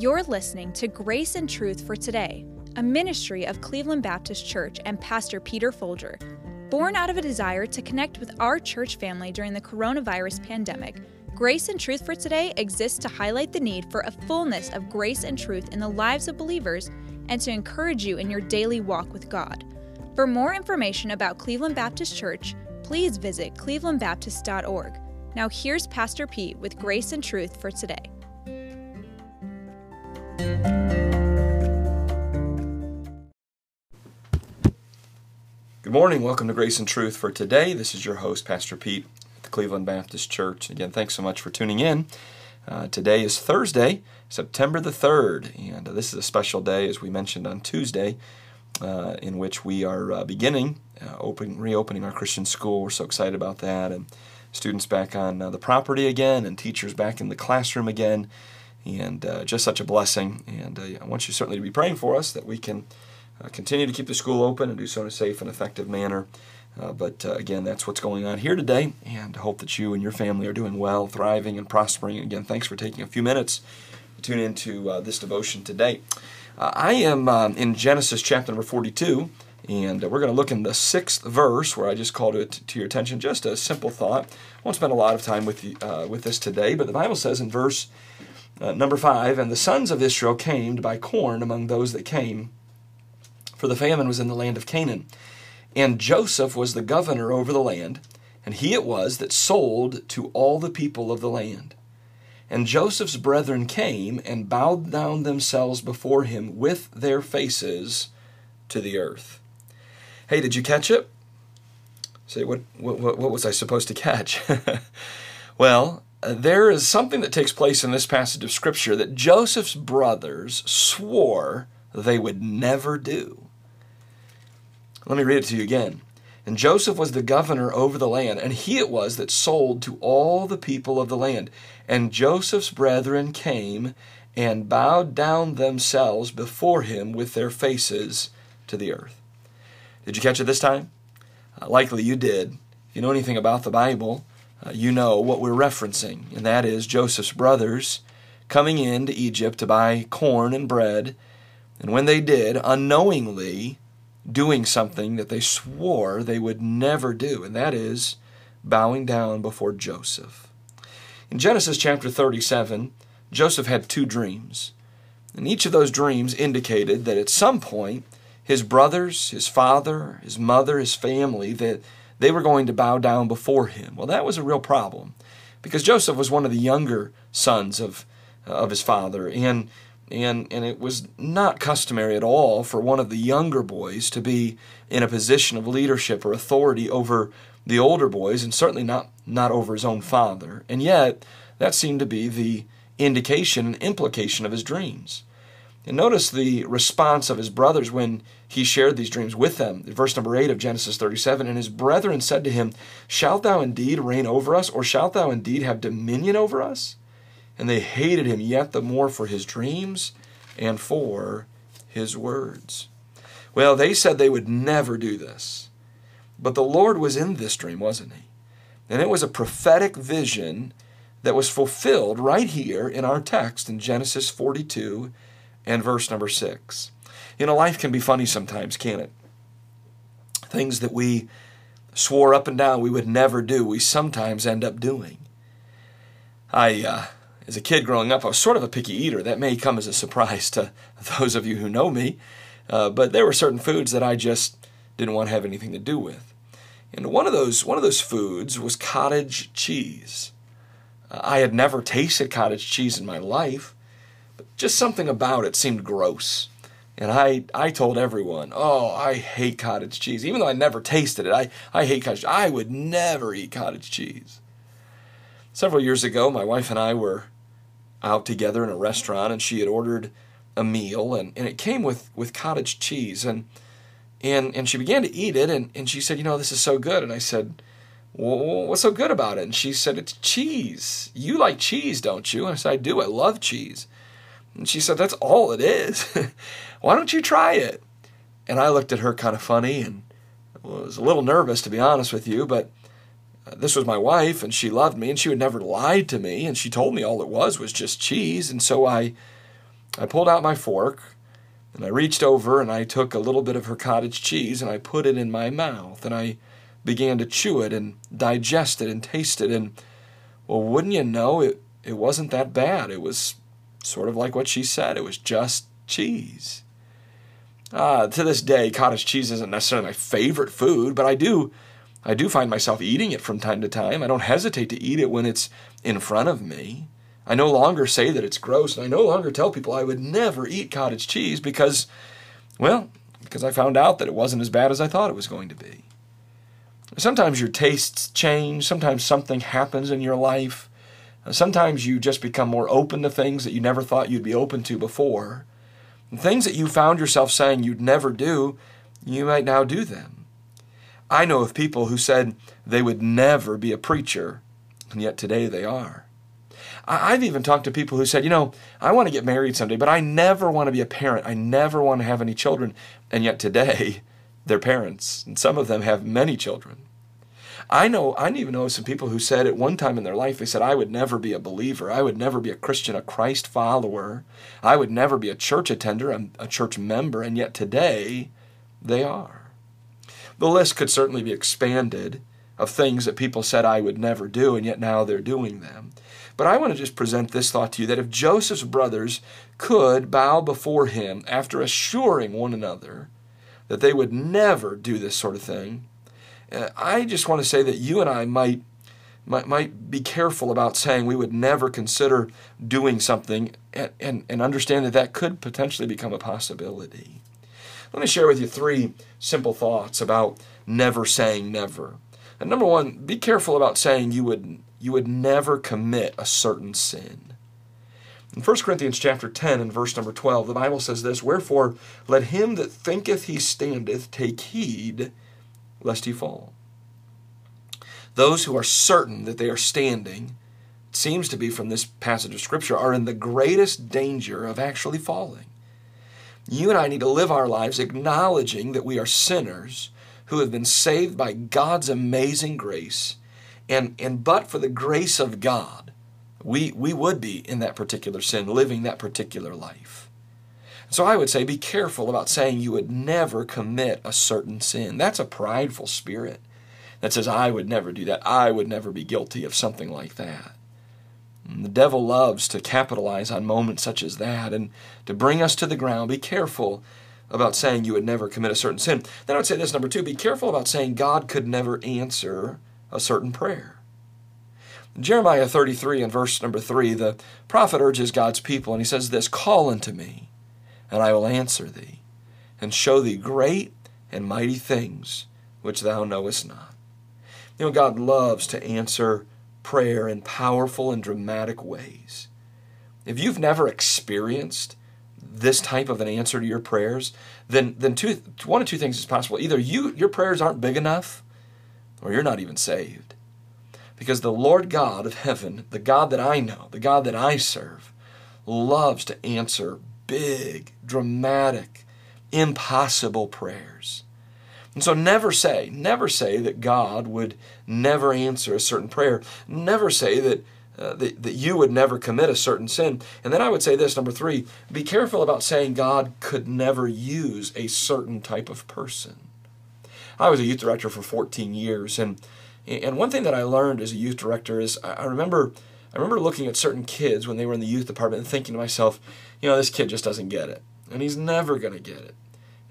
You're listening to Grace and Truth for Today, a ministry of Cleveland Baptist Church and Pastor Peter Folger. Born out of a desire to connect with our church family during the coronavirus pandemic, Grace and Truth for Today exists to highlight the need for a fullness of grace and truth in the lives of believers and to encourage you in your daily walk with God. For more information about Cleveland Baptist Church, please visit clevelandbaptist.org. Now, here's Pastor Pete with Grace and Truth for today. Good morning. Welcome to Grace and Truth for today. This is your host, Pastor Pete at the Cleveland Baptist Church. Again, thanks so much for tuning in. Uh, today is Thursday, September the 3rd, and uh, this is a special day, as we mentioned on Tuesday, uh, in which we are uh, beginning, uh, open, reopening our Christian school. We're so excited about that, and students back on uh, the property again, and teachers back in the classroom again, and just such a blessing. And I want you certainly to be praying for us that we can uh, continue to keep the school open and do so in a safe and effective manner. Uh, but uh, again, that's what's going on here today, and I hope that you and your family are doing well, thriving, and prospering. Again, thanks for taking a few minutes to tune into uh, this devotion today. Uh, I am um, in Genesis chapter number 42, and we're going to look in the sixth verse where I just called it to your attention. Just a simple thought. I won't spend a lot of time with, uh, with this today, but the Bible says in verse number 5 And the sons of Israel came to buy corn among those that came for the famine was in the land of Canaan. And Joseph was the governor over the land, and he it was that sold to all the people of the land. And Joseph's brethren came and bowed down themselves before him with their faces to the earth. Hey, did you catch it? Say, what, what, what was I supposed to catch? well, uh, there is something that takes place in this passage of Scripture that Joseph's brothers swore they would never do. Let me read it to you again. And Joseph was the governor over the land, and he it was that sold to all the people of the land. And Joseph's brethren came and bowed down themselves before him with their faces to the earth. Did you catch it this time? Uh, likely you did. If you know anything about the Bible, uh, you know what we're referencing, and that is Joseph's brothers coming into Egypt to buy corn and bread. And when they did, unknowingly, doing something that they swore they would never do, and that is bowing down before Joseph. In Genesis chapter 37, Joseph had two dreams. And each of those dreams indicated that at some point, his brothers, his father, his mother, his family, that they were going to bow down before him. Well, that was a real problem because Joseph was one of the younger sons of, of his father. And and and it was not customary at all for one of the younger boys to be in a position of leadership or authority over the older boys and certainly not not over his own father. And yet that seemed to be the indication and implication of his dreams. And notice the response of his brothers when he shared these dreams with them. Verse number 8 of genesis 37 and his brethren said to him shalt thou indeed reign over us or shalt thou indeed have dominion over us and they hated him yet the more for his dreams and for his words. Well, they said they would never do this. But the Lord was in this dream, wasn't he? And it was a prophetic vision that was fulfilled right here in our text in Genesis 42 and verse number 6. You know, life can be funny sometimes, can't it? Things that we swore up and down we would never do, we sometimes end up doing. I uh, as a kid growing up, I was sort of a picky eater. That may come as a surprise to those of you who know me, uh, but there were certain foods that I just didn't want to have anything to do with. And one of those one of those foods was cottage cheese. Uh, I had never tasted cottage cheese in my life, but just something about it seemed gross. And I, I told everyone, oh, I hate cottage cheese. Even though I never tasted it, I, I hate cottage I would never eat cottage cheese. Several years ago, my wife and I were out together in a restaurant and she had ordered a meal and, and it came with, with cottage cheese and and and she began to eat it and, and she said, you know, this is so good. And I said, well, what's so good about it? And she said, it's cheese. You like cheese, don't you? And I said, I do. I love cheese. And she said, that's all it is. Why don't you try it? And I looked at her kind of funny and was a little nervous, to be honest with you, but this was my wife and she loved me and she would never lie to me and she told me all it was was just cheese and so I I pulled out my fork and I reached over and I took a little bit of her cottage cheese and I put it in my mouth and I began to chew it and digest it and taste it. And, well, wouldn't you know, it, it wasn't that bad. It was sort of like what she said it was just cheese. Uh, to this day, cottage cheese isn't necessarily my favorite food, but I do, I do find myself eating it from time to time. I don't hesitate to eat it when it's in front of me. I no longer say that it's gross, and I no longer tell people I would never eat cottage cheese because, well, because I found out that it wasn't as bad as I thought it was going to be. Sometimes your tastes change, sometimes something happens in your life. Sometimes you just become more open to things that you never thought you'd be open to before. And things that you found yourself saying you'd never do, you might now do them. I know of people who said they would never be a preacher, and yet today they are. I've even talked to people who said, you know, I want to get married someday, but I never want to be a parent. I never want to have any children. And yet today, they're parents, and some of them have many children. I know, I even know some people who said at one time in their life, they said, I would never be a believer. I would never be a Christian, a Christ follower. I would never be a church attender, a, a church member. And yet today, they are. The list could certainly be expanded of things that people said I would never do, and yet now they're doing them. But I want to just present this thought to you that if Joseph's brothers could bow before him after assuring one another that they would never do this sort of thing, uh, I just want to say that you and I might, might, might be careful about saying we would never consider doing something and, and, and understand that that could potentially become a possibility. Let me share with you three simple thoughts about never saying never. And number one, be careful about saying you would you would never commit a certain sin. In 1 Corinthians chapter 10 and verse number 12, the Bible says this, Wherefore let him that thinketh he standeth take heed lest he fall. Those who are certain that they are standing, it seems to be from this passage of Scripture, are in the greatest danger of actually falling. You and I need to live our lives acknowledging that we are sinners who have been saved by God's amazing grace. And, and but for the grace of God, we, we would be in that particular sin, living that particular life. So I would say be careful about saying you would never commit a certain sin. That's a prideful spirit that says, I would never do that. I would never be guilty of something like that. The devil loves to capitalize on moments such as that and to bring us to the ground. Be careful about saying you would never commit a certain sin. Then I would say this number two be careful about saying God could never answer a certain prayer. Jeremiah 33 and verse number 3, the prophet urges God's people, and he says this Call unto me, and I will answer thee, and show thee great and mighty things which thou knowest not. You know, God loves to answer prayer in powerful and dramatic ways. If you've never experienced this type of an answer to your prayers, then, then two, one of two things is possible. Either you, your prayers aren't big enough, or you're not even saved. Because the Lord God of heaven, the God that I know, the God that I serve, loves to answer big, dramatic, impossible prayers. And so never say, never say that God would never answer a certain prayer. Never say that, uh, that, that you would never commit a certain sin. And then I would say this number three be careful about saying God could never use a certain type of person. I was a youth director for 14 years, and, and one thing that I learned as a youth director is I remember I remember looking at certain kids when they were in the youth department and thinking to myself, you know, this kid just doesn't get it, and he's never going to get it,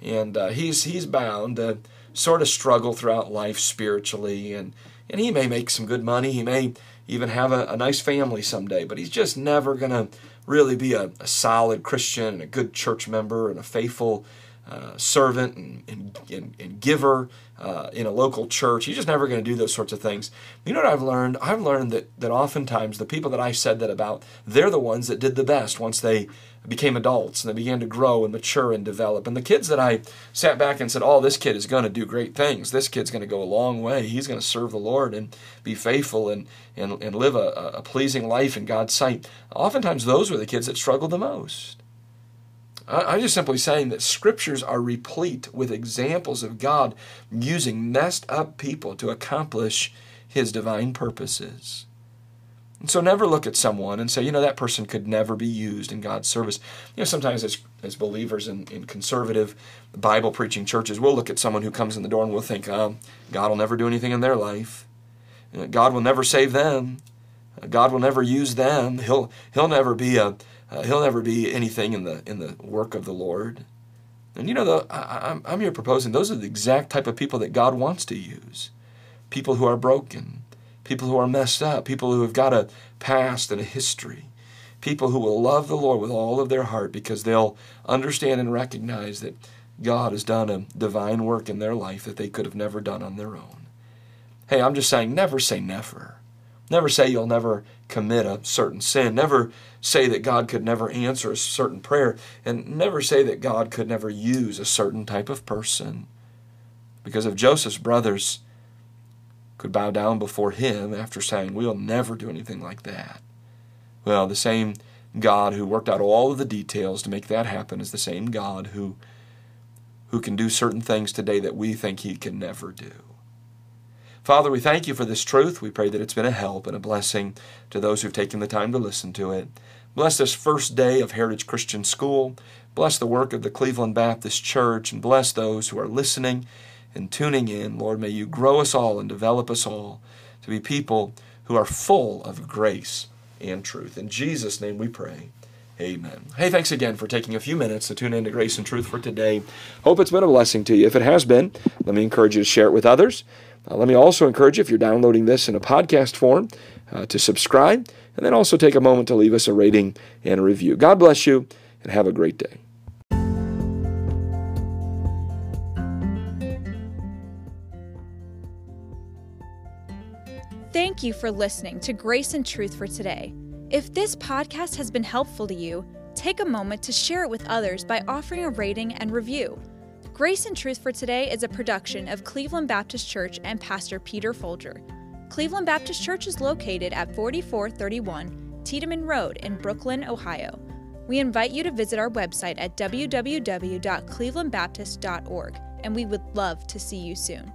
and uh, he's he's bound to sort of struggle throughout life spiritually, and and he may make some good money, he may even have a, a nice family someday, but he's just never going to really be a, a solid Christian and a good church member and a faithful uh, servant and, and, and, and giver uh, in a local church. He's just never going to do those sorts of things. You know what I've learned? I've learned that, that oftentimes the people that I said that about, they're the ones that did the best once they became adults and they began to grow and mature and develop. And the kids that I sat back and said, oh, this kid is going to do great things. This kid's going to go a long way. He's going to serve the Lord and be faithful and, and, and live a, a pleasing life in God's sight. Oftentimes those were the kids that struggled the most. I'm just simply saying that scriptures are replete with examples of God using messed up people to accomplish his divine purposes. And so never look at someone and say, you know, that person could never be used in God's service. You know, sometimes as, as believers in, in conservative Bible preaching churches, we'll look at someone who comes in the door and we'll think, oh, God will never do anything in their life. Uh, God will never save them. Uh, God will never use them. He'll, he'll never be a, uh, he'll never be anything in the, in the work of the Lord. And you know, the, I, I'm here proposing those are the exact type of people that God wants to use. People who are broken, people who are messed up, people who have got a past and a history, people who will love the Lord with all of their heart because they'll understand and recognize that God has done a divine work in their life that they could have never done on their own. Hey, I'm just saying, never say never. Never say you'll never commit a certain sin. Never say that God could never answer a certain prayer. And never say that God could never use a certain type of person. Because if Joseph's brothers could bow down before him after saying, We'll never do anything like that, well, the same God who worked out all of the details to make that happen is the same God who, who can do certain things today that we think he can never do. Father, we thank you for this truth. We pray that it's been a help and a blessing to those who've taken the time to listen to it. Bless this first day of Heritage Christian School. Bless the work of the Cleveland Baptist Church and bless those who are listening and tuning in. Lord, may you grow us all and develop us all to be people who are full of grace and truth. In Jesus' name we pray. Amen. Hey, thanks again for taking a few minutes to tune in to Grace and Truth for today. Hope it's been a blessing to you. If it has been, let me encourage you to share it with others. Uh, let me also encourage you, if you're downloading this in a podcast form, uh, to subscribe and then also take a moment to leave us a rating and a review. God bless you and have a great day. Thank you for listening to Grace and Truth for today. If this podcast has been helpful to you, take a moment to share it with others by offering a rating and review. Grace and Truth for Today is a production of Cleveland Baptist Church and Pastor Peter Folger. Cleveland Baptist Church is located at 4431 Tiedeman Road in Brooklyn, Ohio. We invite you to visit our website at www.clevelandbaptist.org, and we would love to see you soon.